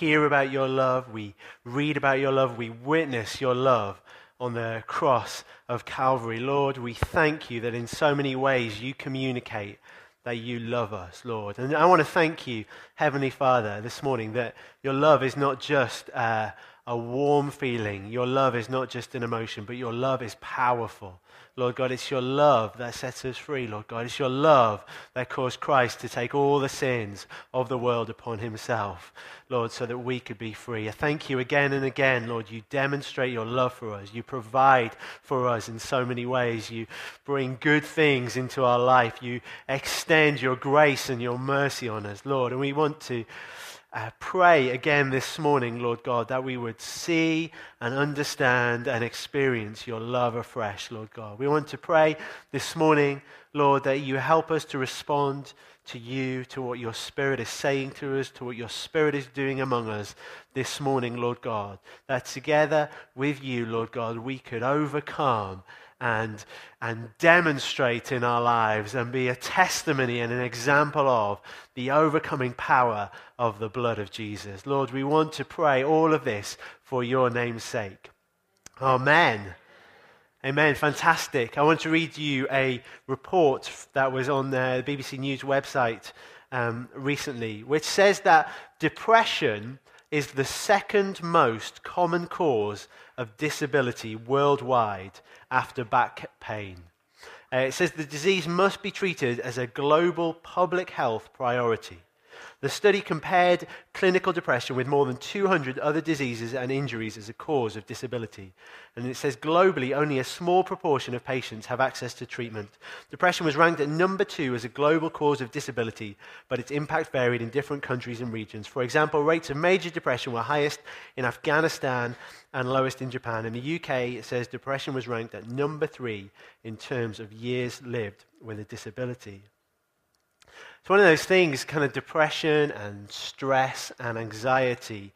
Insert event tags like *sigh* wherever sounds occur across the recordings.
hear about your love, we read about your love, we witness your love on the cross of Calvary. Lord, we thank you that in so many ways you communicate that you love us, Lord. And I want to thank you, Heavenly Father, this morning that your love is not just uh, a warm feeling. Your love is not just an emotion, but your love is powerful. Lord God, it's your love that sets us free, Lord God. It's your love that caused Christ to take all the sins of the world upon himself, Lord, so that we could be free. I thank you again and again, Lord. You demonstrate your love for us. You provide for us in so many ways. You bring good things into our life. You extend your grace and your mercy on us, Lord. And we want to uh, pray again this morning, Lord God, that we would see and understand and experience your love afresh, Lord God. We want to pray this morning, Lord, that you help us to respond to you, to what your Spirit is saying to us, to what your Spirit is doing among us this morning, Lord God. That together with you, Lord God, we could overcome and, and demonstrate in our lives and be a testimony and an example of the overcoming power of the blood of Jesus. Lord, we want to pray all of this for your name's sake. Amen. Amen. Fantastic. I want to read you a report that was on the BBC News website um, recently, which says that depression is the second most common cause of disability worldwide after back pain. Uh, it says the disease must be treated as a global public health priority. The study compared clinical depression with more than 200 other diseases and injuries as a cause of disability. And it says globally, only a small proportion of patients have access to treatment. Depression was ranked at number two as a global cause of disability, but its impact varied in different countries and regions. For example, rates of major depression were highest in Afghanistan and lowest in Japan. In the UK, it says depression was ranked at number three in terms of years lived with a disability. It's one of those things, kind of depression and stress and anxiety,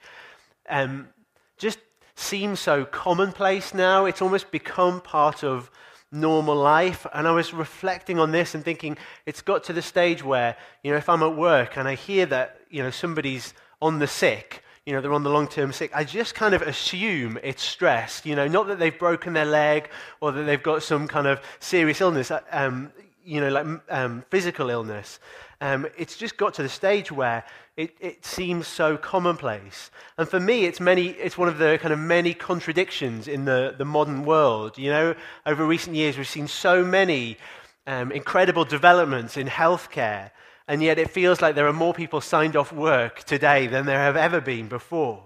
um, just seems so commonplace now. It's almost become part of normal life. And I was reflecting on this and thinking, it's got to the stage where, you know, if I'm at work and I hear that, you know, somebody's on the sick, you know, they're on the long term sick, I just kind of assume it's stress. You know, not that they've broken their leg or that they've got some kind of serious illness, um, you know, like um, physical illness. Um, it's just got to the stage where it, it seems so commonplace. And for me, it's, many, it's one of the kind of many contradictions in the, the modern world. You know, over recent years, we've seen so many um, incredible developments in healthcare, and yet it feels like there are more people signed off work today than there have ever been before.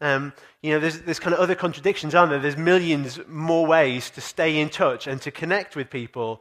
Um, you know, there's, there's kind of other contradictions, aren't there? There's millions more ways to stay in touch and to connect with people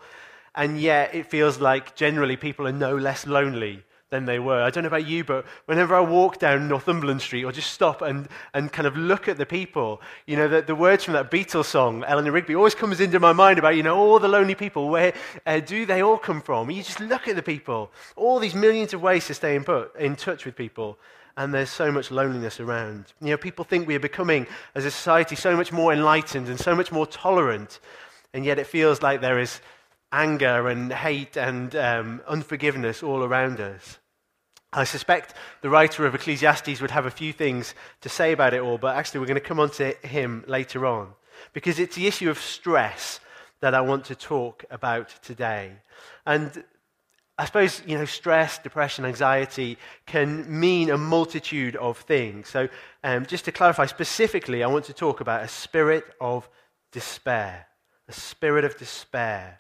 and yet it feels like generally people are no less lonely than they were. I don't know about you, but whenever I walk down Northumberland Street or just stop and, and kind of look at the people, you know, the, the words from that Beatles song, Eleanor Rigby, always comes into my mind about, you know, all the lonely people. Where uh, do they all come from? You just look at the people, all these millions of ways to stay in, put, in touch with people. And there's so much loneliness around. You know, people think we are becoming, as a society, so much more enlightened and so much more tolerant. And yet it feels like there is anger and hate and um, unforgiveness all around us. I suspect the writer of Ecclesiastes would have a few things to say about it all, but actually, we're going to come on to him later on because it's the issue of stress that I want to talk about today. And I suppose, you know, stress, depression, anxiety can mean a multitude of things. So, um, just to clarify specifically, I want to talk about a spirit of despair. A spirit of despair.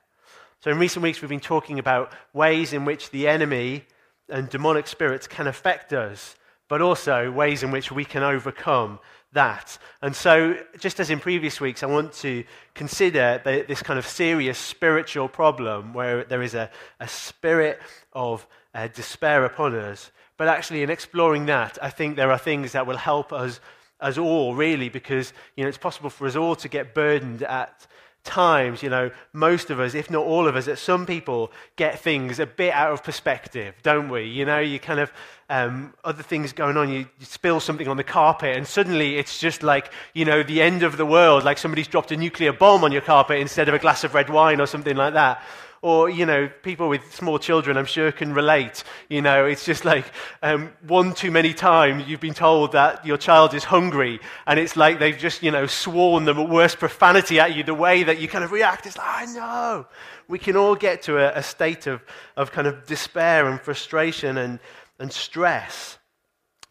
So, in recent weeks, we've been talking about ways in which the enemy and demonic spirits can affect us, but also ways in which we can overcome that. And so, just as in previous weeks, I want to consider this kind of serious spiritual problem where there is a, a spirit of uh, despair upon us. But actually, in exploring that, I think there are things that will help us, us all, really, because you know, it's possible for us all to get burdened at times, you know, most of us, if not all of us, that some people get things a bit out of perspective, don't we? You know, you kind of, um, other things going on, you, you, spill something on the carpet, and suddenly it's just like, you know, the end of the world, like somebody's dropped a nuclear bomb on your carpet instead of a glass of red wine or something like that. Or, you know, people with small children, I'm sure, can relate. You know, it's just like um, one too many times you've been told that your child is hungry, and it's like they've just, you know, sworn the worst profanity at you, the way that you kind of react is like, I know. We can all get to a, a state of, of kind of despair and frustration and, and stress.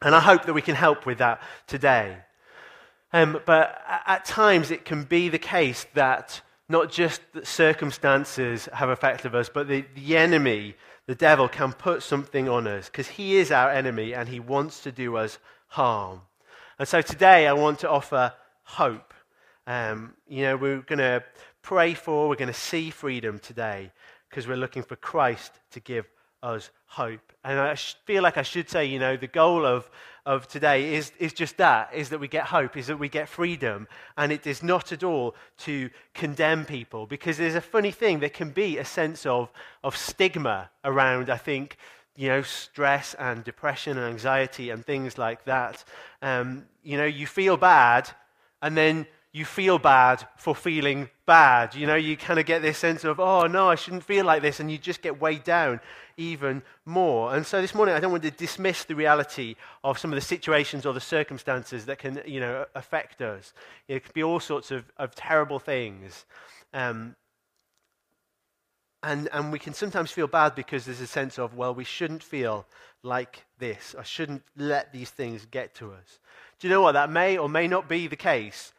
And I hope that we can help with that today. Um, but at times it can be the case that not just that circumstances have affected us, but the, the enemy, the devil, can put something on us because he is our enemy and he wants to do us harm. And so today I want to offer hope. Um, you know, we're going to pray for, we're going to see freedom today because we're looking for Christ to give us hope. And I feel like I should say, you know, the goal of, of today is, is just that, is that we get hope, is that we get freedom. And it is not at all to condemn people, because there's a funny thing, there can be a sense of, of stigma around, I think, you know, stress and depression and anxiety and things like that. Um, you know, you feel bad, and then you feel bad for feeling bad. You know, you kind of get this sense of, oh, no, I shouldn't feel like this, and you just get weighed down even more. And so this morning, I don't want to dismiss the reality of some of the situations or the circumstances that can, you know, affect us. It could be all sorts of, of terrible things. Um, and, and we can sometimes feel bad because there's a sense of, well, we shouldn't feel like this. I shouldn't let these things get to us. Do you know what? That may or may not be the case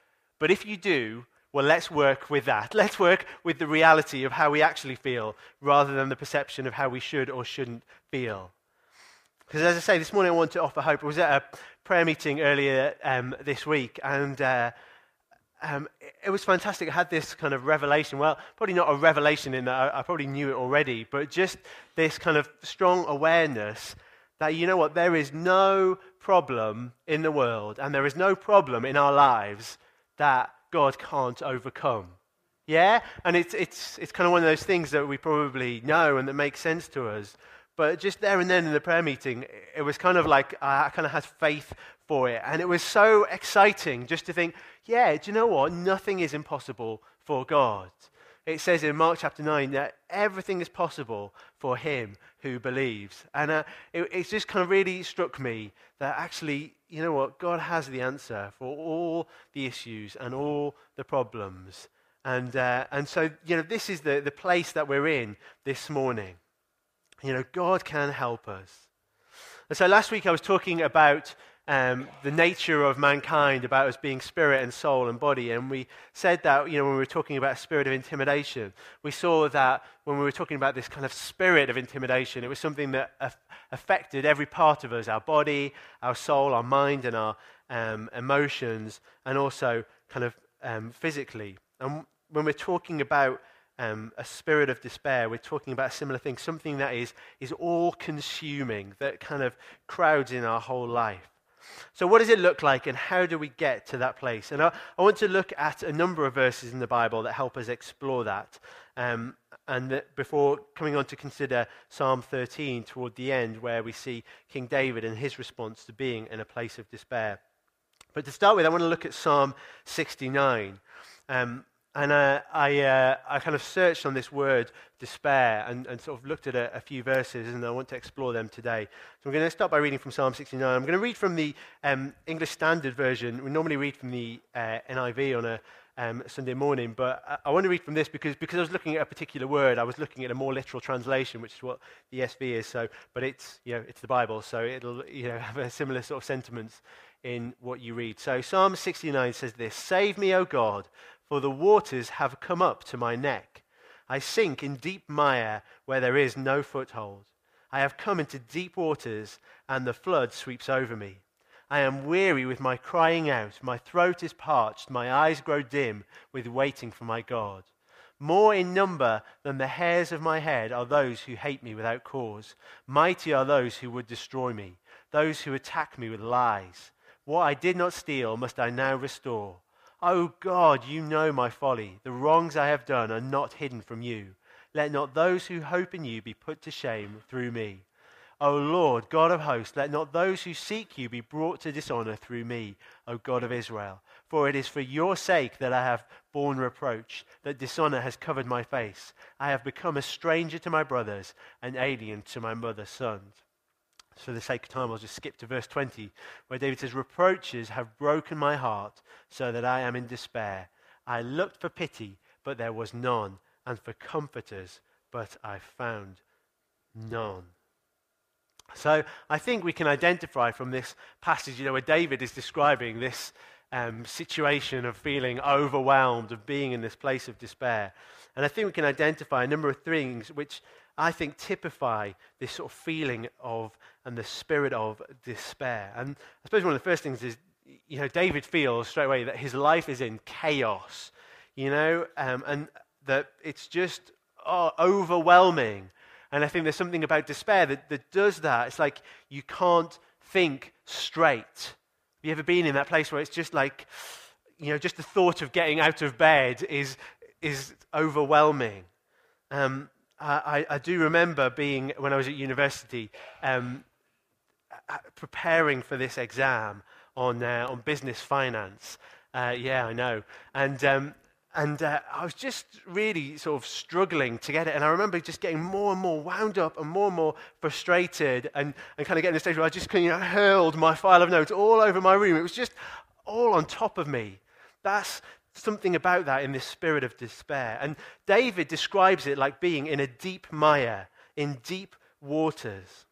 but if you do, well, let's work with that. *laughs* Let's work with the reality of how we actually feel rather than the perception of how we should or shouldn't feel. Because as I say, this morning I want to offer hope. I was at a prayer meeting earlier um, this week, and uh, um, it was fantastic. I had this kind of revelation. Well, probably not a revelation in that I, I probably knew it already, but just this kind of strong awareness that, you know what, there is no problem in the world, and there is no problem in our lives that God can't overcome. Yeah? And it's, it's, it's kind of one of those things that we probably know and that makes sense to us. But just there and then in the prayer meeting, it was kind of like I kind of had faith for it. And it was so exciting just to think, yeah, do you know what? Nothing is impossible for God. It says in Mark chapter 9 that everything is possible for him who believes. And uh, it, it just kind of really struck me that actually you know what? God has the answer for all the issues and all the problems. And, uh, and so, you know, this is the, the place that we're in this morning. You know, God can help us. And so last week I was talking about um, the nature of mankind, about us being spirit and soul and body. And we said that, you know, when we were talking about a spirit of intimidation, we saw that when we were talking about this kind of spirit of intimidation, it was something that affected every part of us our body, our soul, our mind, and our um, emotions, and also kind of um, physically. And when we're talking about um, a spirit of despair, we're talking about a similar thing, something that is, is all consuming, that kind of crowds in our whole life. So, what does it look like, and how do we get to that place? And I, I want to look at a number of verses in the Bible that help us explore that. Um, and that before coming on to consider Psalm 13 toward the end, where we see King David and his response to being in a place of despair. But to start with, I want to look at Psalm 69. Um, and uh, I, uh, I kind of searched on this word despair and, and sort of looked at a, a, few verses, and I want to explore them today. So I'm going to start by reading from Psalm 69. I'm going to read from the um, English Standard Version. We normally read from the uh, NIV on a um, Sunday morning, but I, I, want to read from this because, because I was looking at a particular word. I was looking at a more literal translation, which is what the ESV is. So, but it's, you know, it's the Bible, so it'll you know, *laughs* have a similar sort of sentiments in what you read. So Psalm 69 says this Save me, O God for the waters have come up to my neck. I sink in deep mire where there is no foothold. I have come into deep waters, and the flood sweeps over me. I am weary with my crying out. My throat is parched. My eyes grow dim with waiting for my God. More in number than the hairs of my head are those who hate me without cause. Mighty are those who would destroy me, those who attack me with lies. What I did not steal must I now restore. O oh God, you know my folly. The wrongs I have done are not hidden from you. Let not those who hope in you be put to shame through me. O Lord, God of hosts, let not those who seek you be brought to dishonor through me, O God of Israel. For it is for your sake that I have borne reproach, that dishonor has covered my face. I have become a stranger to my brothers, an alien to my mother's sons. For the sake of time, I'll just skip to verse 20, where David says, Reproaches have broken my heart, so that I am in despair. I looked for pity, but there was none, and for comforters, but I found none. So I think we can identify from this passage, you know, where David is describing this um, situation of feeling overwhelmed, of being in this place of despair. And I think we can identify a number of things which I think typify this sort of feeling of and the spirit of despair. And I suppose one of the first things is, you know, David feels straight away that his life is in chaos, you know, um, and that it's just oh, overwhelming. And I think there's something about despair that, that does that. It's like you can't think straight. Have you ever been in that place where it's just like, you know, just the thought of getting out of bed is, is overwhelming? Um, I, I, do remember being, when I was at university, um, preparing for this exam on, uh, on business finance. Uh, yeah, I know. And um, and uh, I was just really sort of struggling to get it. And I remember just getting more and more wound up and more and more frustrated and, and kind of getting to the stage where I just you know, hurled my file of notes all over my room. It was just all on top of me. That's something about that in this spirit of despair. And David describes it like being in a deep mire, in deep waters.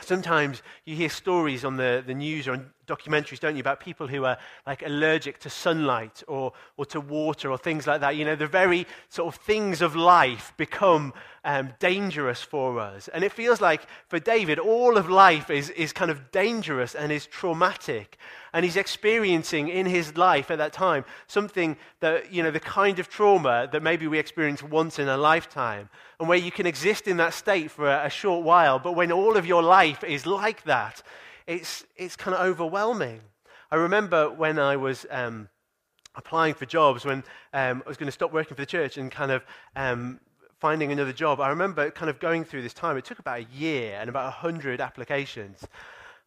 Sometimes you hear stories on the, the news or on documentaries, don't you, about people who are like allergic to sunlight or, or to water or things like that. You know, the very sort of things of life become um, dangerous for us. And it feels like for David, all of life is, is kind of dangerous and is traumatic. And he's experiencing in his life at that time something that, you know, the kind of trauma that maybe we experience once in a lifetime. And where you can exist in that state for a, a short while, but when all of your life is like that, it's, it's kind of overwhelming. I remember when I was um, applying for jobs, when um, I was going to stop working for the church and kind of um, finding another job, I remember kind of going through this time. It took about a year and about 100 applications.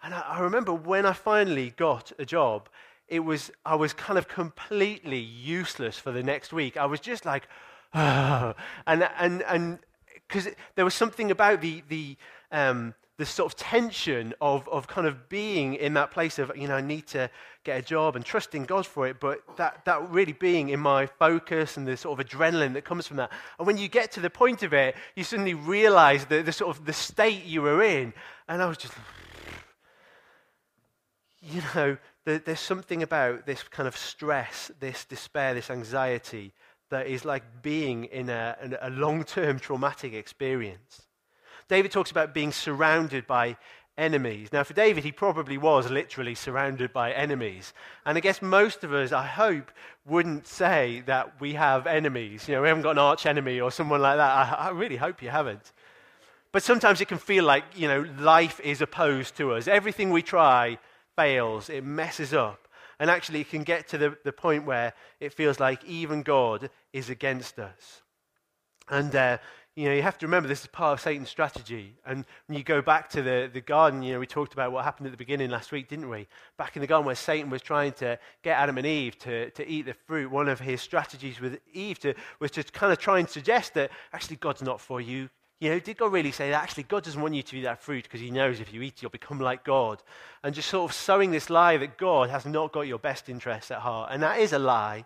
And I, I remember when I finally got a job, it was, I was kind of completely useless for the next week. I was just like, oh. *sighs* and, and, and, because there was something about the, the, um, the sort of tension of, of kind of being in that place of, you know, I need to get a job and trusting God for it, but that, that really being in my focus and the sort of adrenaline that comes from that. And when you get to the point of it, you suddenly realize the, the sort of the state you were in. And I was just, *sighs* you know, there's something about this kind of stress, this despair, this anxiety that is like being in a, a long term traumatic experience. David talks about being surrounded by enemies. Now, for David, he probably was literally surrounded by enemies. And I guess most of us, I hope, wouldn't say that we have enemies. You know, we haven't got an arch enemy or someone like that. I, I really hope you haven't. But sometimes it can feel like, you know, life is opposed to us. Everything we try fails, it messes up. And actually, it can get to the, the point where it feels like even God is against us. And, uh, you know, you have to remember this is part of Satan's strategy. And when you go back to the, the garden, you know, we talked about what happened at the beginning last week, didn't we? Back in the garden where Satan was trying to get Adam and Eve to, to eat the fruit, one of his strategies with Eve to, was to kind of try and suggest that actually God's not for you. You know, did God really say that? Actually, God doesn't want you to eat that fruit because he knows if you eat it, you'll become like God. And just sort of sowing this lie that God has not got your best interests at heart. And that is a lie.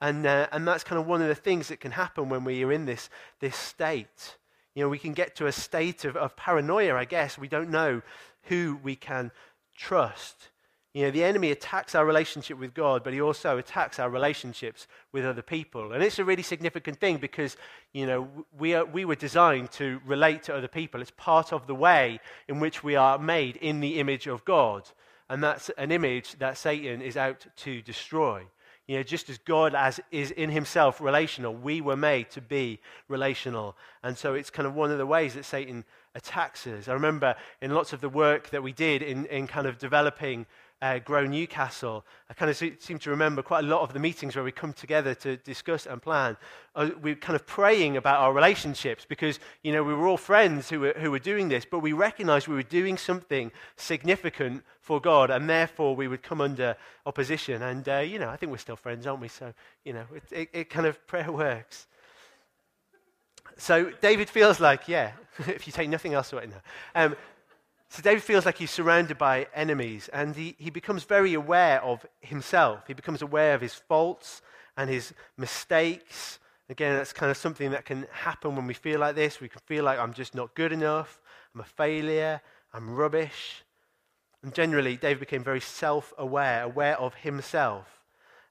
And, uh, and that's kind of one of the things that can happen when we are in this, this state. You know, we can get to a state of, of paranoia, I guess. We don't know who we can trust. You know, the enemy attacks our relationship with God, but he also attacks our relationships with other people. And it's a really significant thing because, you know, we, are, we were designed to relate to other people. It's part of the way in which we are made in the image of God. And that's an image that Satan is out to destroy. You know, just as God as is in himself relational, we were made to be relational. And so it's kind of one of the ways that Satan attacks us. I remember in lots of the work that we did in, in kind of developing uh, Grow Newcastle, I kind of seem to remember quite a lot of the meetings where we come together to discuss and plan. Uh, we're kind of praying about our relationships because, you know, we were all friends who were, who were doing this, but we recognized we were doing something significant for God, and therefore we would come under opposition. And, uh, you know, I think we're still friends, aren't we? So, you know, it, it, it kind of prayer works. So David feels like, yeah, *laughs* if you take nothing else away now. Um, so David feels like he's surrounded by enemies, and he, he becomes very aware of himself. He becomes aware of his faults and his mistakes. Again, that's kind of something that can happen when we feel like this. We can feel like I'm just not good enough, I'm a failure, I'm rubbish. And generally, David became very self aware, aware of himself.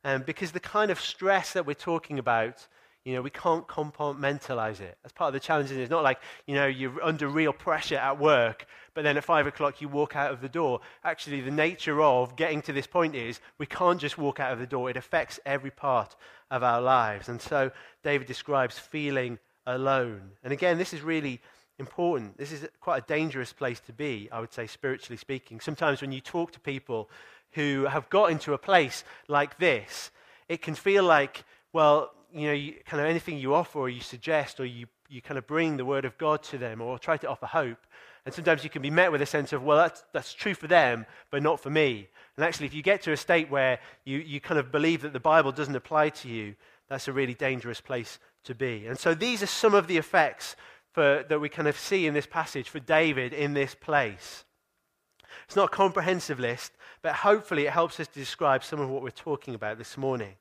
Um, because the kind of stress that we're talking about you know, we can't compartmentalize it. That's part of the challenge. It's not like, you know, you're under real pressure at work, but then at five o'clock you walk out of the door. Actually, the nature of getting to this point is we can't just walk out of the door. It affects every part of our lives. And so David describes feeling alone. And again, this is really important. This is quite a dangerous place to be, I would say, spiritually speaking. Sometimes when you talk to people who have got into a place like this, it can feel like, well, you know, you, kind of anything you offer or you suggest or you, you kind of bring the word of God to them or try to offer hope. And sometimes you can be met with a sense of, well, that's, that's true for them, but not for me. And actually, if you get to a state where you, you kind of believe that the Bible doesn't apply to you, that's a really dangerous place to be. And so these are some of the effects for, that we kind of see in this passage for David in this place. It's not a comprehensive list, but hopefully it helps us to describe some of what we're talking about this morning.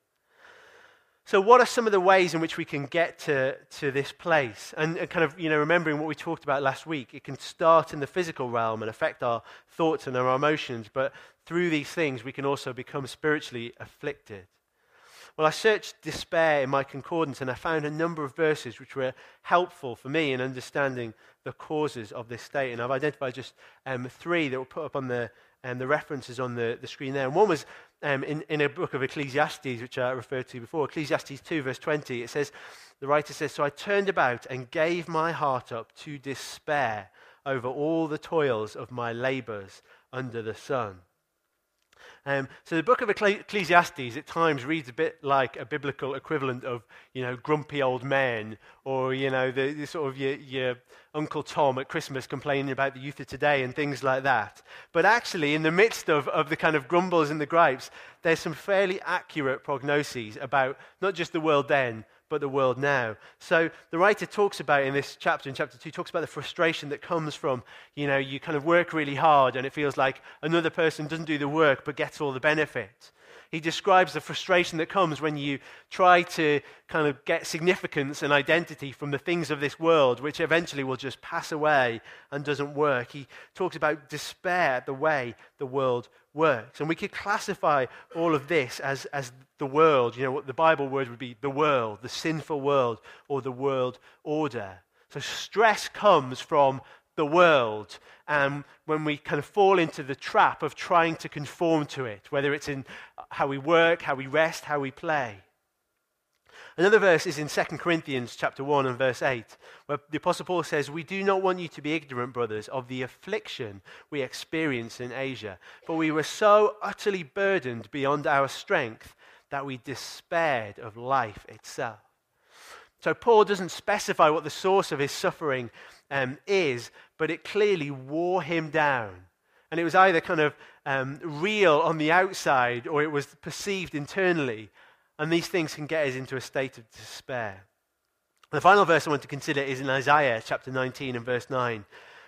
So, what are some of the ways in which we can get to, to this place? And, and, kind of, you know, remembering what we talked about last week, it can start in the physical realm and affect our thoughts and our emotions, but through these things, we can also become spiritually afflicted. Well, I searched despair in my concordance and I found a number of verses which were helpful for me in understanding the causes of this state. And I've identified just um, three that were put up on the, um, the references on the, the screen there. And one was um, in, in a book of Ecclesiastes, which I referred to before, Ecclesiastes 2, verse 20. It says, the writer says, So I turned about and gave my heart up to despair over all the toils of my labors under the sun. Um, so the book of Ecclesiastes at times reads a bit like a biblical equivalent of, you know, grumpy old men or, you know, the, the sort of your, your, Uncle Tom at Christmas complaining about the youth of today and things like that. But actually, in the midst of, of the kind of grumbles and the gripes, there's some fairly accurate prognoses about not just the world then, but the world now. So the writer talks about in this chapter, in chapter 2, talks about the frustration that comes from, you know, you kind of work really hard and it feels like another person doesn't do the work but gets all the benefit. He describes the frustration that comes when you try to kind of get significance and identity from the things of this world, which eventually will just pass away and doesn't work. He talks about despair, the way the world works. And we could classify all of this as, as the world. You know, what the Bible word would be the world, the sinful world, or the world order. So stress comes from the world. And when we kind of fall into the trap of trying to conform to it, whether it's in how we work, how we rest, how we play. Another verse is in 2 Corinthians chapter 1 and verse 8, where the Apostle Paul says, We do not want you to be ignorant, brothers, of the affliction we experienced in Asia, for we were so utterly burdened beyond our strength that we despaired of life itself. So Paul doesn't specify what the source of his suffering um, is, but it clearly wore him down. And it was either kind of um, real on the outside or it was perceived internally. And these things can get us into a state of despair. The final verse I want to consider is in Isaiah chapter 19 and verse 9,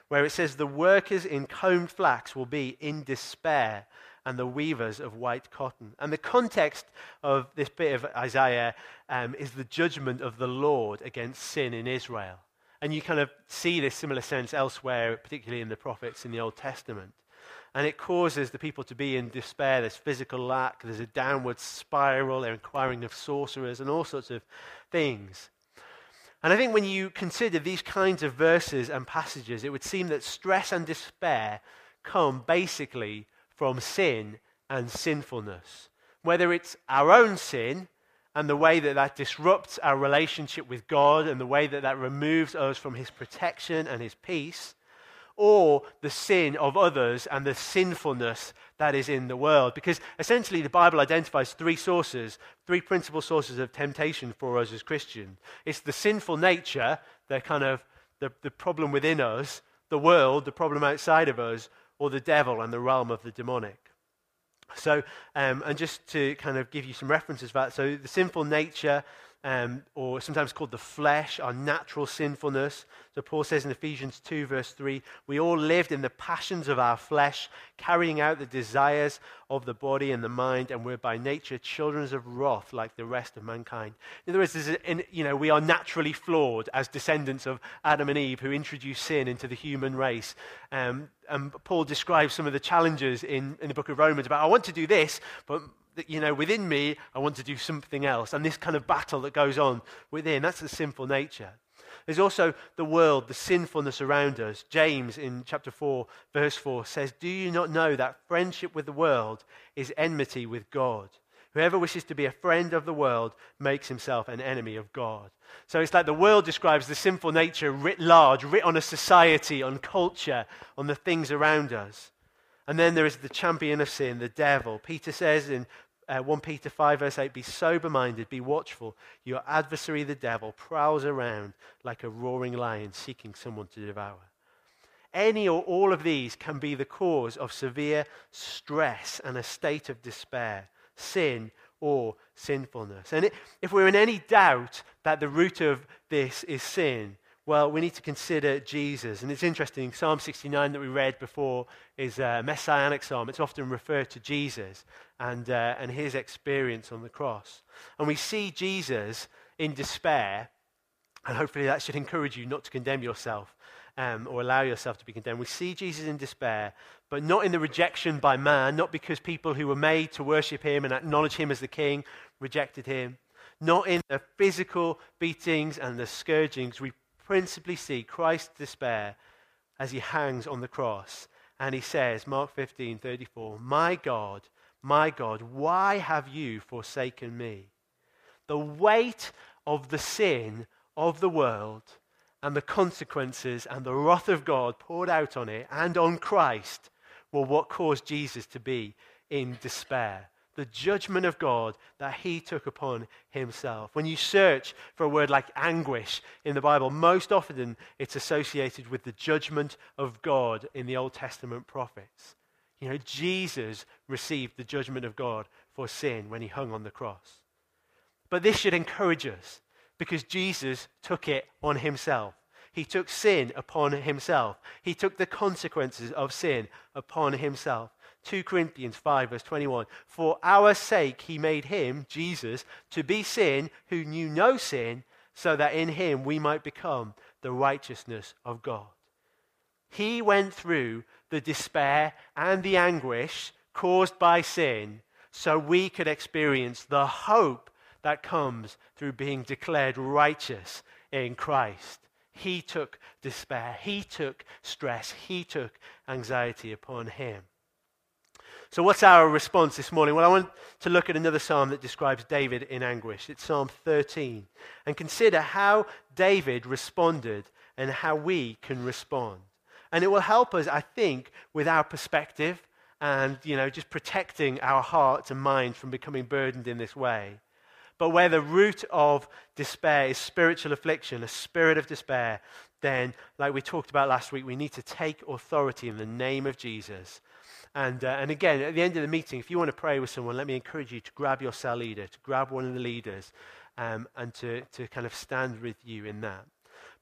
where it says, The workers in combed flax will be in despair, and the weavers of white cotton. And the context of this bit of Isaiah um, is the judgment of the Lord against sin in Israel. And you kind of see this similar sense elsewhere, particularly in the prophets in the Old Testament. And it causes the people to be in despair. There's physical lack, there's a downward spiral, they're inquiring of sorcerers, and all sorts of things. And I think when you consider these kinds of verses and passages, it would seem that stress and despair come basically from sin and sinfulness. Whether it's our own sin, and the way that that disrupts our relationship with God and the way that that removes us from His protection and His peace, or the sin of others and the sinfulness that is in the world. Because essentially, the Bible identifies three sources, three principal sources of temptation for us as Christians it's the sinful nature, the kind of the, the problem within us, the world, the problem outside of us, or the devil and the realm of the demonic. So, um, and just to kind of give you some references for that, so the sinful nature, um, or sometimes called the flesh, our natural sinfulness. So Paul says in Ephesians 2, verse 3, we all lived in the passions of our flesh, carrying out the desires of the body and the mind, and we're by nature children of wrath like the rest of mankind. In other words, in, you know, we are naturally flawed as descendants of Adam and Eve who introduced sin into the human race. Um, and Paul describes some of the challenges in, in the book of Romans about, I want to do this, but that, you know, within me, I want to do something else. And this kind of battle that goes on within, that's the sinful nature. There's also the world, the sinfulness around us. James in chapter 4, verse 4 says, Do you not know that friendship with the world is enmity with God? Whoever wishes to be a friend of the world makes himself an enemy of God. So it's like the world describes the sinful nature writ large, writ on a society, on culture, on the things around us. And then there is the champion of sin, the devil. Peter says in uh, 1 Peter 5, verse 8 Be sober minded, be watchful. Your adversary, the devil, prowls around like a roaring lion seeking someone to devour. Any or all of these can be the cause of severe stress and a state of despair, sin, or sinfulness. And if we're in any doubt that the root of this is sin, well, we need to consider Jesus. And it's interesting, Psalm 69 that we read before is a messianic psalm. It's often referred to Jesus and, uh, and his experience on the cross. And we see Jesus in despair, and hopefully that should *laughs* encourage you not to condemn yourself um, or allow yourself to be condemned. We see Jesus in despair, but not in the rejection by man, not because people who were made to worship him and acknowledge him as the king rejected him, not in the physical beatings and the scourgings. We principally see Christ's despair as he hangs on the cross. And he says, Mark 15, 34, My God, my God, why have you forsaken me? The weight of the sin of the world and the consequences and the wrath of God poured out on it and on Christ were what caused Jesus to be in despair the judgment of God that he took upon himself. When you search for a word like anguish in the Bible, most often it's associated with the judgment of God in the Old Testament prophets. You know, Jesus received the judgment of God for sin when he hung on the cross. But this should encourage us because Jesus took it on himself. He took sin upon himself. He took the consequences of sin upon himself. 2 Corinthians 5, verse 21. For our sake he made him, Jesus, to be sin who knew no sin, so that in him we might become the righteousness of God. He went through the despair and the anguish caused by sin so we could experience the hope that comes through being declared righteous in Christ. He took despair, he took stress, he took anxiety upon him. So, what's our response this morning? Well, I want to look at another psalm that describes David in anguish. It's Psalm 13. And consider how David responded and how we can respond. And it will help us, I think, with our perspective and, you know, just protecting our hearts and minds from becoming burdened in this way. But where the root of despair is spiritual affliction, a spirit of despair, then, like we talked about last week, we need to take authority in the name of Jesus and, uh, and again, at the end of the meeting, if you want to pray with someone, let me encourage you to grab your cell leader, to grab one of the leaders, um, and to, to kind of stand with you in that.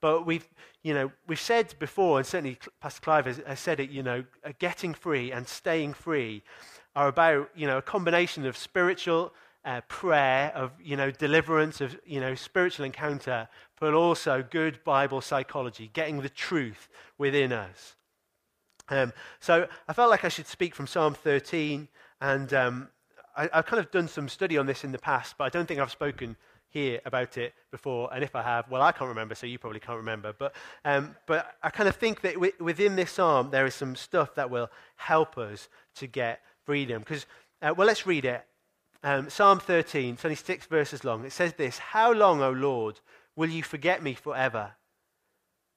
But we've, you know, we've said before, and certainly Pastor Clive has, has said it, you know, uh, getting free and staying free are about, you know, a combination of spiritual uh, prayer, of, you know, deliverance, of, you know, spiritual encounter, but also good Bible psychology, getting the truth within us. Um, so I felt like I should speak from Psalm 13, and um, I, have kind of done some study on this in the past, but I don't think I've spoken here about it before. And if I have, well, I can't remember, so you probably can't remember. But, um, but I kind of think that w- within this psalm, there is some stuff that will help us to get freedom. Because, uh, well, let's read it. Um, psalm 13, it's only six verses long. It says this How long, O Lord, will you forget me forever?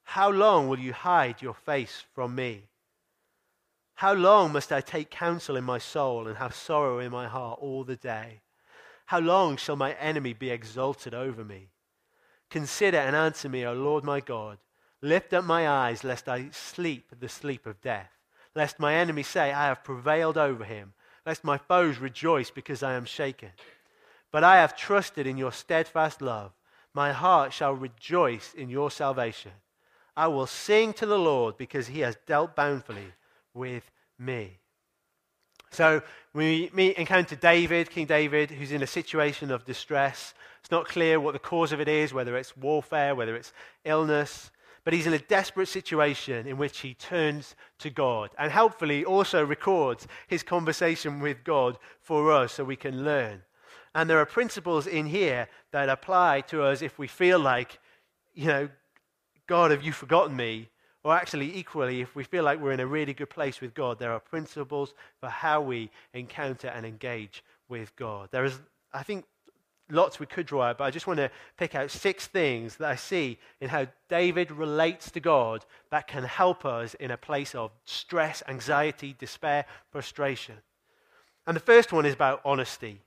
How long will you hide your face from me? How long must I take counsel in my soul and have sorrow in my heart all the day? How long shall my enemy be exalted over me? Consider and answer me, O Lord my God. Lift up my eyes, lest I sleep the sleep of death, lest my enemy say, I have prevailed over him, lest my foes rejoice because I am shaken. But I have trusted in your steadfast love. My heart shall rejoice in your salvation. I will sing to the Lord because he has dealt bountifully with me. So we meet, encounter David, King David, who's in a situation of distress. It's not clear what the cause of it is, whether it's warfare, whether it's illness. But he's in a desperate situation in which he turns to God and helpfully also records his conversation with God for us so we can learn. And there are principles in here that apply to us if we feel like, you know, God, have you forgotten me? Or actually, equally, if we feel like we're in a really good place with God, there are principles for how we encounter and engage with God. There is, I think, lots we could draw out, but I just want to pick out six things that I see in how David relates to God that can help us in a place of stress, anxiety, despair, frustration. And the first one is about honesty.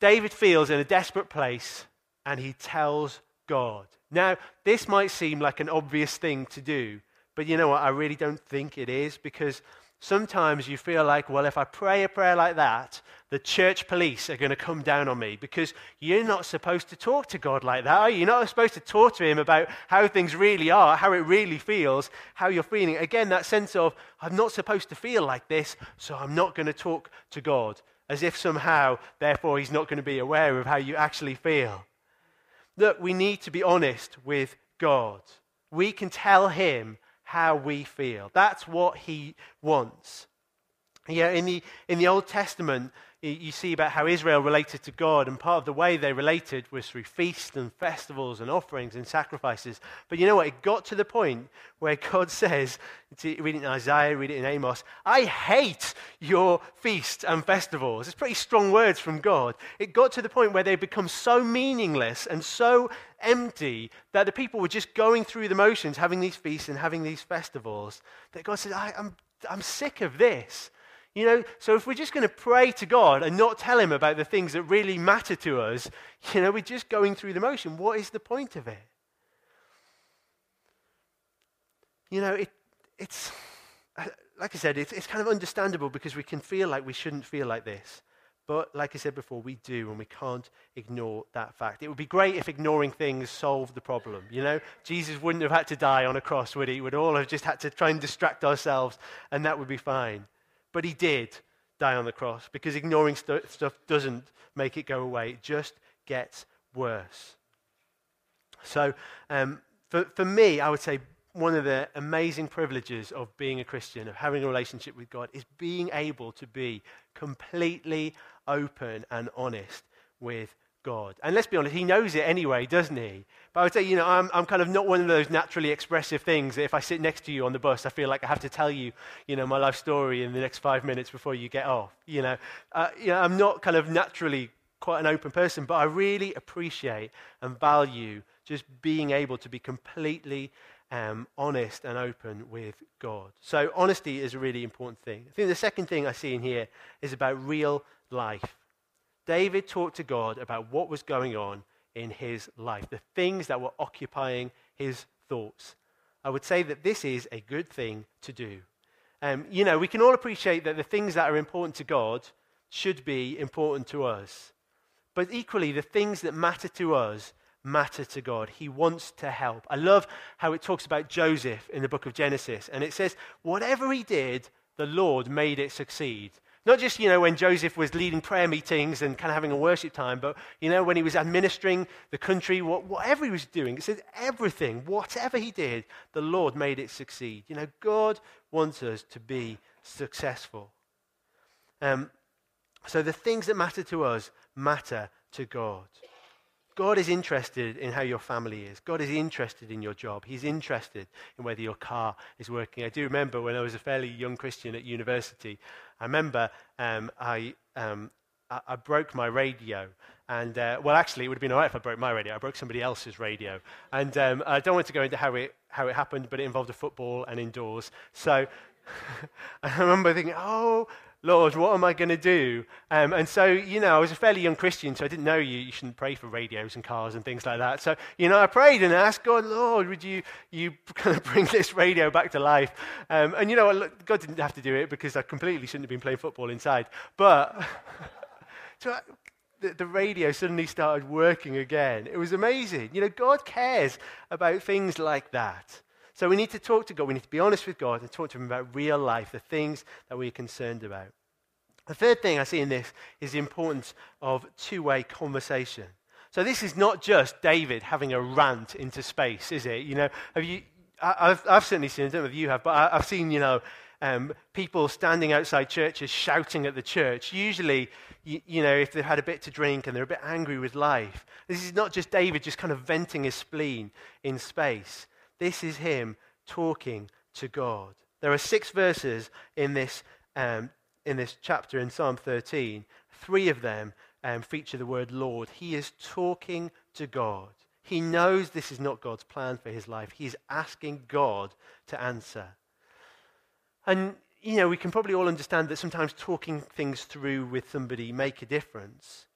David feels in a desperate place and he tells God. Now, this might seem like an obvious thing to do, but you know what? I really don't think it is because sometimes you feel like, well, if I pray a prayer like that, the church police are going to come down on me because you're not supposed to talk to God like that, are you? You're not supposed to talk to Him about how things really are, how it really feels, how you're feeling. Again, that sense of, I'm not supposed to feel like this, so I'm not going to talk to God as if somehow, therefore, he's not going to be aware of how you actually feel. Look, we need to be honest with God. We can tell him how we feel. That's what he wants. Yeah, in the, in the Old Testament, you see about how Israel related to God, and part of the way they related was through feasts and festivals and offerings and sacrifices. But you know what? It got to the point where God *laughs* says, read it in Isaiah, read it in Amos, I hate your feasts and festivals. It's pretty strong words from God. It got to the point where they become so meaningless and so empty that the people were just going through the motions, having these feasts and having these festivals, that God said, I, I'm, I'm sick of this. You know, so if we're just going to pray to God and not tell Him about the things that really matter to us, *laughs* you know, we're just going through the motion. What is the point of it? You know, it, it's, *sighs* uh, like I said, it's, it's kind of understandable because we can feel like we shouldn't feel like this. But like I said before, we do, and we can't ignore that fact. It would be great if ignoring things solved the problem. You know, Jesus wouldn't have had to die on a cross, would he? We'd all have just had to try and distract ourselves, and that would be fine. But he did die on the cross because ignoring st- stuff doesn't make it go away, it just gets worse. So, um, for, for me, I would say one of the amazing privileges of being a Christian, of having a relationship with God, is being able to be completely open and honest with God. And let's be honest, he knows it anyway, doesn't he? But I would say, you know, I'm, I'm kind of not one of those naturally expressive things that if I sit next to you on the bus, I feel like I have to tell you, you know, my life story in the next five minutes before you get off. You know, uh, you know I'm not kind of naturally quite an open person, but I really appreciate and value just being able to be completely um, honest and open with God. So honesty is a really important thing. I think the second thing I see in here is about real life. David talked to God about what was going on in his life, the things that were occupying his thoughts. I would say that this is a good thing to do. Um, you know, we can all appreciate that the things that are important to God should be important to us. But equally, the things that matter to us matter to God. He wants to help. I love how it talks about Joseph in the book of Genesis. And it says, whatever he did, the Lord made it succeed. Not just, you know, when Joseph was leading prayer meetings and kind of having a worship time, but, you know, when he was administering the country, whatever he was doing, it says everything, whatever he did, the Lord made it succeed. You know, God wants us to be successful. Um, so the things that matter to us matter to God. God is interested in how your family is. God is interested in your job. He's interested in whether your car is working. I do remember when I was a fairly young Christian at university, I remember um, I, um, I, I broke my radio. And, uh, well, actually, it would have been all right if I broke my radio. I broke somebody else's radio. And um, I don't want to go into how it, how it happened, but it involved a football and indoors. So *laughs* I remember thinking, oh, Lord, what am I going to do? Um, and so, you know, I was a fairly young Christian, so I didn't know you, you shouldn't pray for radios and cars and things like that. So, you know, I prayed and I asked God, Lord, would you, you *laughs* kind of bring this radio back to life? Um, and, you know, God didn't have to do it because I completely shouldn't have been playing football inside. But *laughs* so I, the, the radio suddenly started working again. It was amazing. You know, God cares about things like that. So we need to talk to God. We need to be honest with God and talk to Him about real life, the things that we're concerned about. The third thing I see in this is the importance of two way conversation. So this is not just David having a rant into space, is it? You know, have you, I, have I've certainly seen, I don't know if you have, but I, have seen, you know, um, people standing outside churches shouting at the church. Usually, you, you, know, if they've had a bit to drink and they're a bit angry with life. This is not just David just kind of venting his spleen in space. This is him talking to God. There are six verses in this, um, in this chapter in Psalm 13. Three of them um, feature the word Lord. He is talking to God. He knows this is not God's plan for his life. He's asking God to answer. And, you know, we can probably all understand that sometimes talking things through with somebody make a difference.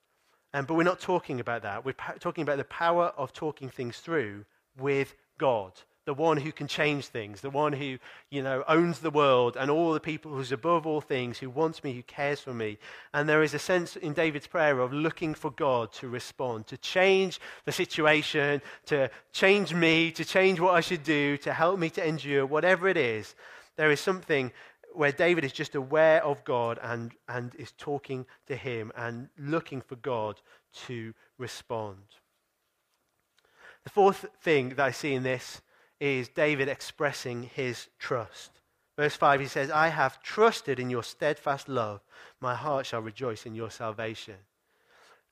Um, but we're not talking about that. We're pa- talking about the power of talking things through with God the one who can change things, the one who, you know, owns the world and all the people who's above all things, who wants me, who cares for me. And there is a sense in David's prayer of looking for God to respond, to change the situation, to change me, to change what I should do, to help me to endure, whatever it is. There is something where David is just aware of God and, and is talking to him and looking for God to respond. The fourth thing that I see in this is David expressing his trust. Verse 5, he says, I have trusted in your steadfast love. My heart shall rejoice in your salvation.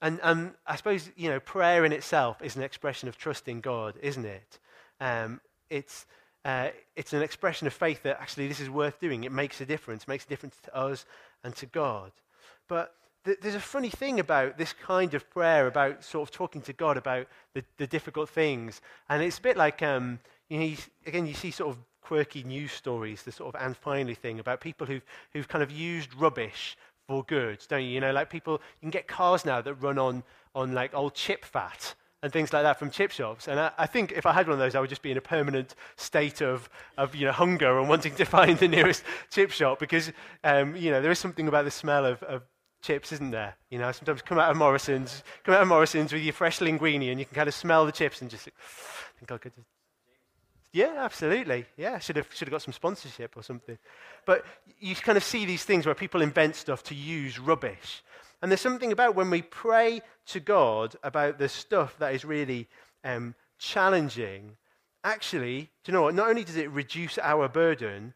And, and I suppose, you know, prayer in itself is an expression of trust in God, isn't it? Um, it's, uh, it's an expression of faith that actually this is worth doing. It makes a difference, makes a difference to us and to God. But th- there's a funny thing about this kind of prayer, about sort of talking to God about the, the difficult things. And it's a bit like, um, you know, you, again, you see sort of quirky news stories, the sort of and finally thing about people who've, who've kind of used rubbish for goods, don't you? You know, like people, you can get cars now that run on, on like old chip fat and things like that from chip shops. And I, I, think if I had one of those, I would just be in a permanent state of, of you know, hunger and wanting to *laughs* find the nearest chip shop because, um, you know, there is something about the smell of, of chips, isn't there? You know, sometimes come out of Morrison's, come out of Morrison's with your fresh linguine and you can kind of smell the chips and just think I could just yeah, absolutely. Yeah, should have should have got some sponsorship or something. But you kind of see these things where people invent stuff to use rubbish. And there's something about when we pray to God about the stuff that is really um, challenging. Actually, do you know what? Not only does it reduce our burden,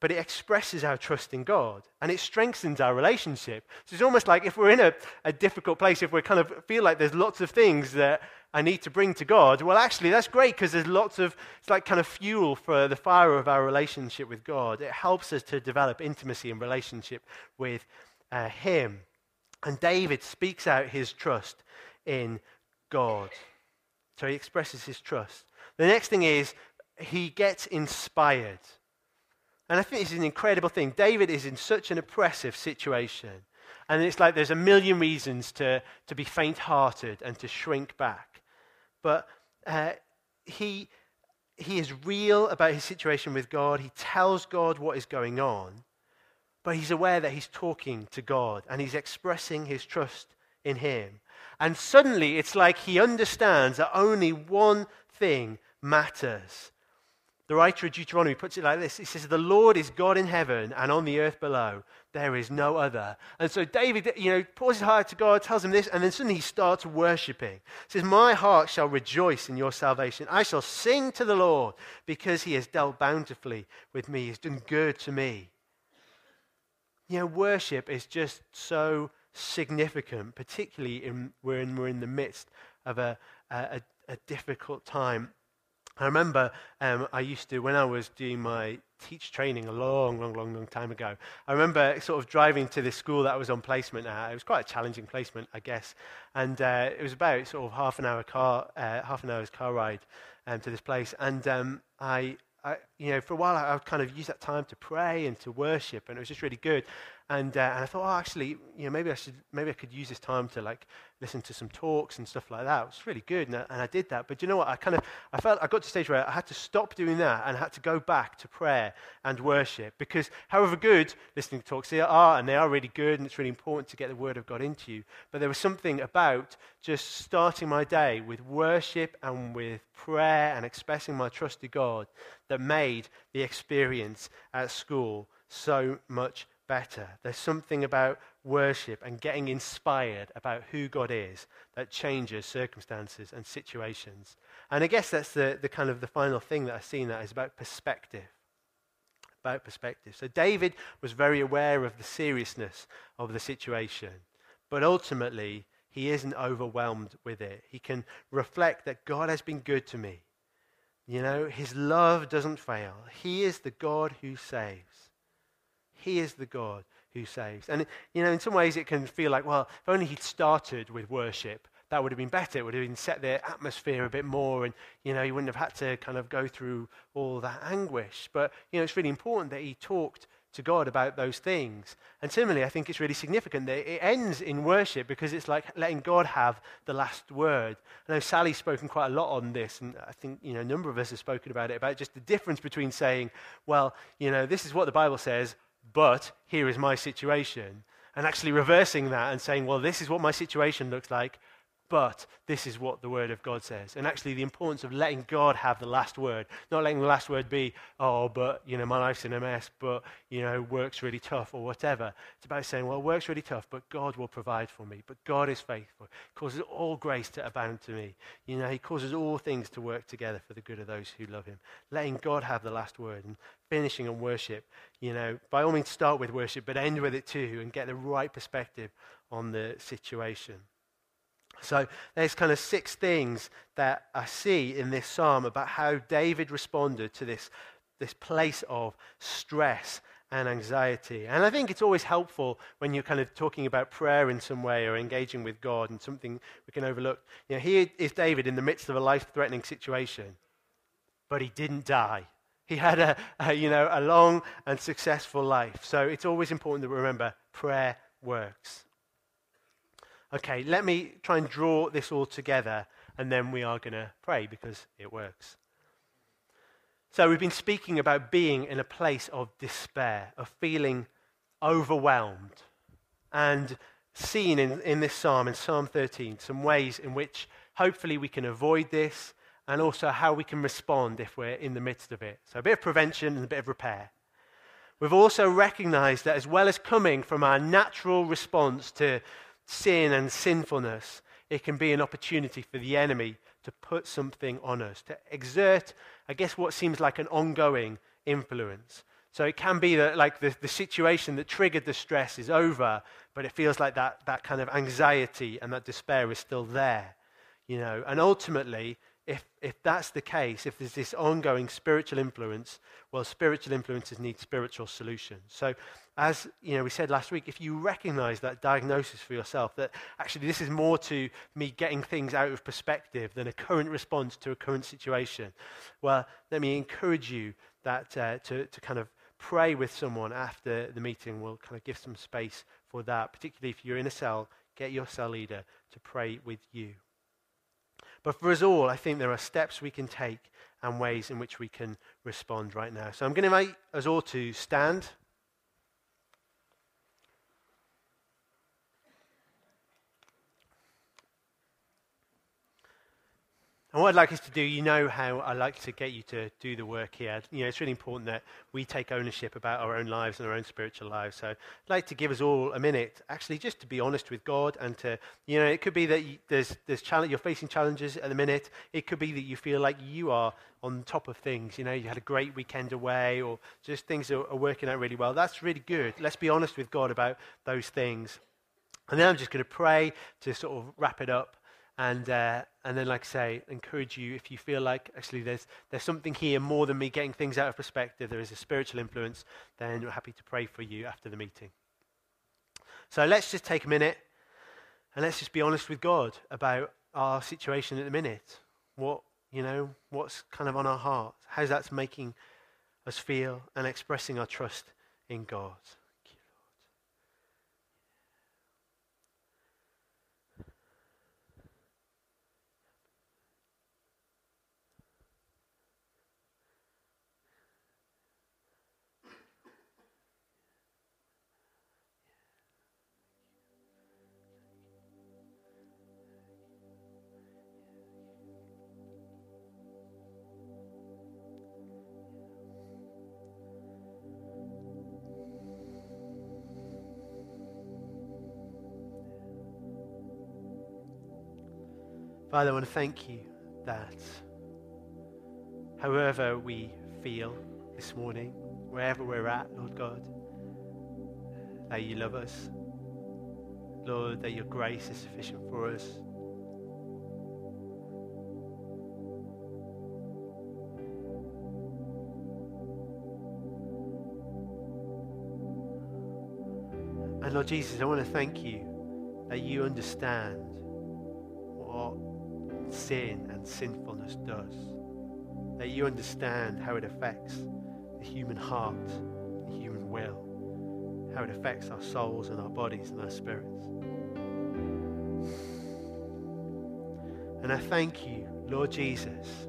but it expresses our trust in God and it strengthens our relationship. So it's almost like if we're in a, a difficult place, if we kind of feel like there's lots of things that I need to bring to God, well, actually, that's great because there's lots of, it's like kind of fuel for the fire of our relationship with God. It helps us to develop intimacy and relationship with uh, Him. And David speaks out his trust in God. So he expresses his trust. The next thing is he gets inspired. And I think this is an incredible thing. David is in such an oppressive situation. And it's like there's a million reasons to, to be faint hearted and to shrink back. But uh, he, he is real about his situation with God. He tells God what is going on. But he's aware that he's talking to God and he's expressing his trust in him. And suddenly it's like he understands that only one thing matters. The writer of Deuteronomy puts it like this He says, The Lord is God in heaven and on the earth below. There is no other. And so David, you know, pours his heart to God, tells him this, and then suddenly he starts worshiping. He says, My heart shall rejoice in your salvation. I shall sing to the Lord because he has dealt bountifully with me. He's done good to me. You know, worship is just so significant, particularly in, when we're in the midst of a, a, a difficult time I remember um, I used to, when I was doing my teach training a long, long, long, long time ago, I remember sort of driving to this school that I was on placement at. It was quite a challenging placement, I guess. And uh, it was about sort of half an hour car, uh, half an hour's car ride um, to this place. And um, I, I, you know, for a while I, I kind of use that time to pray and to worship, and it was just really good. And, uh, and I thought, oh, actually, you know, maybe I should, maybe I could use this time to like listen to some talks and stuff like that. It was really good, and I, and I did that. But you know what? I kind of, I felt I got to a stage where I had to stop doing that and I had to go back to prayer and worship because, however good listening to talks are, and they are really good, and it's really important to get the Word of God into you. But there was something about just starting my day with worship and with prayer and expressing my trust to God that made the experience at school so much better. There's something about worship and getting inspired about who God is that changes circumstances and situations. And I guess that's the, the kind of the final thing that I've seen that is about perspective. About perspective. So David was very aware of the seriousness of the situation, but ultimately he isn't overwhelmed with it. He can reflect that God has been good to me. You know, his love doesn't fail. He is the God who saves. He is the God who saves. And, you know, in some ways it can feel like, well, if only he'd started with worship, that would have been better. It would have been set the atmosphere a bit more, and, you know, he wouldn't have had to kind of go through all that anguish. But, you know, it's really important that he talked to God about those things. And similarly, I think it's really significant that it ends in worship because it's like letting God have the last word. I know Sally's spoken quite a lot on this, and I think you know a number of us have spoken about it about just the difference between saying, "Well, you know, this is what the Bible says but here is my situation. And actually reversing that and saying, well, this is what my situation looks like, but this is what the Word of God says. And actually, the importance of letting God have the last word, not letting the last word be, oh, but, you know, my life's in a mess, but, you know, work's really tough or whatever. It's about saying, well, work's really tough, but God will provide for me. But God is faithful. He causes all grace to abound to me. You know, He causes all things to work together for the good of those who love Him. Letting God have the last word and finishing on worship, you know, by all means, start with worship, but end with it too and get the right perspective on the situation. So there's kind of six things that I see in this psalm about how David responded to this, this place of stress and anxiety. And I think it's always helpful when you're kind of talking about prayer in some way or engaging with God and something we can overlook. You know, here is David in the midst of a life threatening situation, but he didn't die. He had a, a, you know, a long and successful life. So it's always important to remember prayer works. Okay, let me try and draw this all together, and then we are going to pray because it works. So, we've been speaking about being in a place of despair, of feeling overwhelmed, and seen in, in this psalm, in Psalm 13, some ways in which hopefully we can avoid this, and also how we can respond if we're in the midst of it. So, a bit of prevention and a bit of repair. We've also recognized that as well as coming from our natural response to sin and sinfulness, it can be an opportunity for the enemy to put something on us, to exert, I guess, what seems like an ongoing influence. So it can be that, like, the, the situation that triggered the stress is over, but it feels like that, that kind of anxiety and that despair is still there, you know. And ultimately, if, if that's the case, if there's this ongoing spiritual influence, well, spiritual influences need spiritual solutions. So, as you know, we said last week, if you recognize that diagnosis for yourself, that actually this is more to me getting things out of perspective than a current response to a current situation, well, let me encourage you that uh, to, to kind of pray with someone after the meeting. We'll kind of give some space for that, particularly if you're in a cell, get your cell leader to pray with you. But for us all, I think there are steps we can take and ways in which we can respond right now. So I'm going to invite us all to stand. And what I'd like us to do, you know how I like to get you to do the work here. You know, it's really important that we take ownership about our own lives and our own spiritual lives. So I'd like to give us all a minute, actually, just to be honest with God and to, you know, it could be that you, there's, there's challenge, you're facing challenges at the minute. It could be that you feel like you are on top of things. You know, you had a great weekend away or just things are, are working out really well. That's really good. Let's be honest with God about those things. And then I'm just going to pray to sort of wrap it up. And, uh, and then, like I say, encourage you if you feel like actually there's, there's something here more than me getting things out of perspective, there is a spiritual influence, then we're happy to pray for you after the meeting. So let's just take a minute and let's just be honest with God about our situation at the minute. What, you know, what's kind of on our heart? How's that making us feel and expressing our trust in God? Father, I want to thank you that however we feel this morning, wherever we're at, Lord God, that you love us. Lord, that your grace is sufficient for us. And Lord Jesus, I want to thank you that you understand sin and sinfulness does. That you understand how it affects the human heart, the human will, how it affects our souls and our bodies and our spirits. And I thank you, Lord Jesus,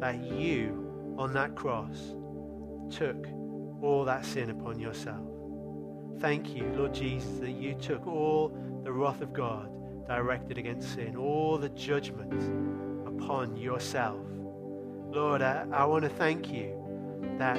that you on that cross took all that sin upon yourself. Thank you, Lord Jesus, that you took all the wrath of God directed against sin, all the judgment upon yourself. Lord, I, I want to thank you that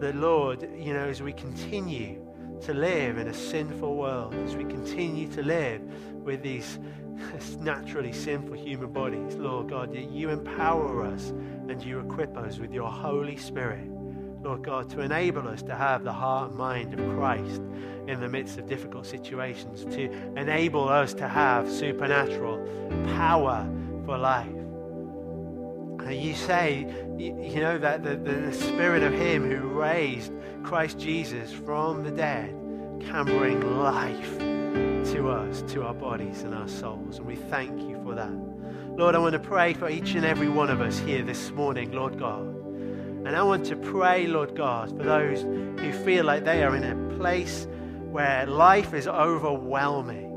the Lord, you know, as we continue to live in a sinful world, as we continue to live with these *laughs* naturally sinful human bodies, Lord God, you empower us and you equip us with your Holy Spirit Lord God, to enable us to have the heart and mind of Christ in the midst of difficult situations, to enable us to have supernatural power for life. And you say, you know, that the, the Spirit of Him who raised Christ Jesus from the dead can bring life to us, to our bodies and our souls. And we thank you for that. Lord, I want to pray for each and every one of us here this morning, Lord God. And I want to pray, Lord God, for those who feel like they are in a place where life is overwhelming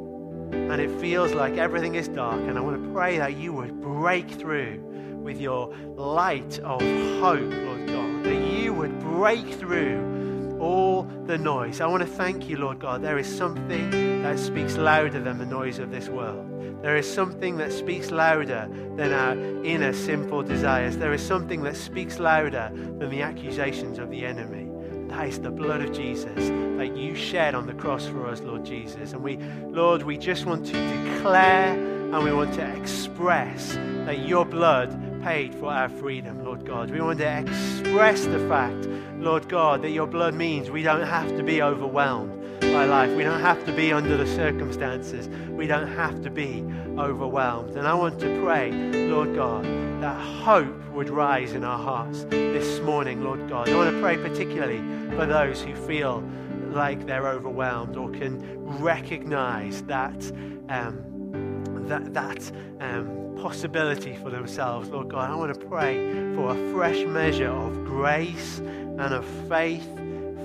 and it feels like everything is dark. And I want to pray that you would break through with your light of hope, Lord God, that you would break through all the noise. I want to thank you, Lord God. There is something that speaks louder than the noise of this world. There is something that speaks louder than our inner sinful desires. There is something that speaks louder than the accusations of the enemy. That is the blood of Jesus that you shed on the cross for us, Lord Jesus. And we, Lord, we just want to declare and we want to express that your blood paid for our freedom, Lord God. We want to express the fact, Lord God, that your blood means we don't have to be overwhelmed by life. We don't have to be under the circumstances. We don't have to be overwhelmed. And I want to pray, Lord God, that hope would rise in our hearts this morning, Lord God. I want to pray particularly for those who feel like they're overwhelmed or can recognize that um, that that um, possibility for themselves, Lord God. I want to pray for a fresh measure of grace and of faith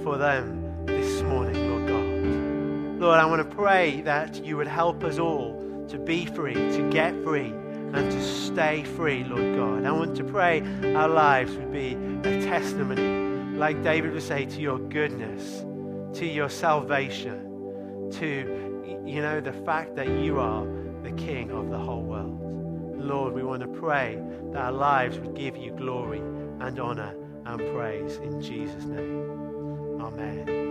for them this morning, Lord God. Lord, I want to pray that you would help us all to be free, to get free, and to stay free, Lord God. I want to pray our lives would be a testimony, like David would say, to your goodness, to your salvation, to, you know, the fact that you are the King of the whole world. Lord, we want to pray that our lives would give you glory and honor and praise in Jesus' name. Amen.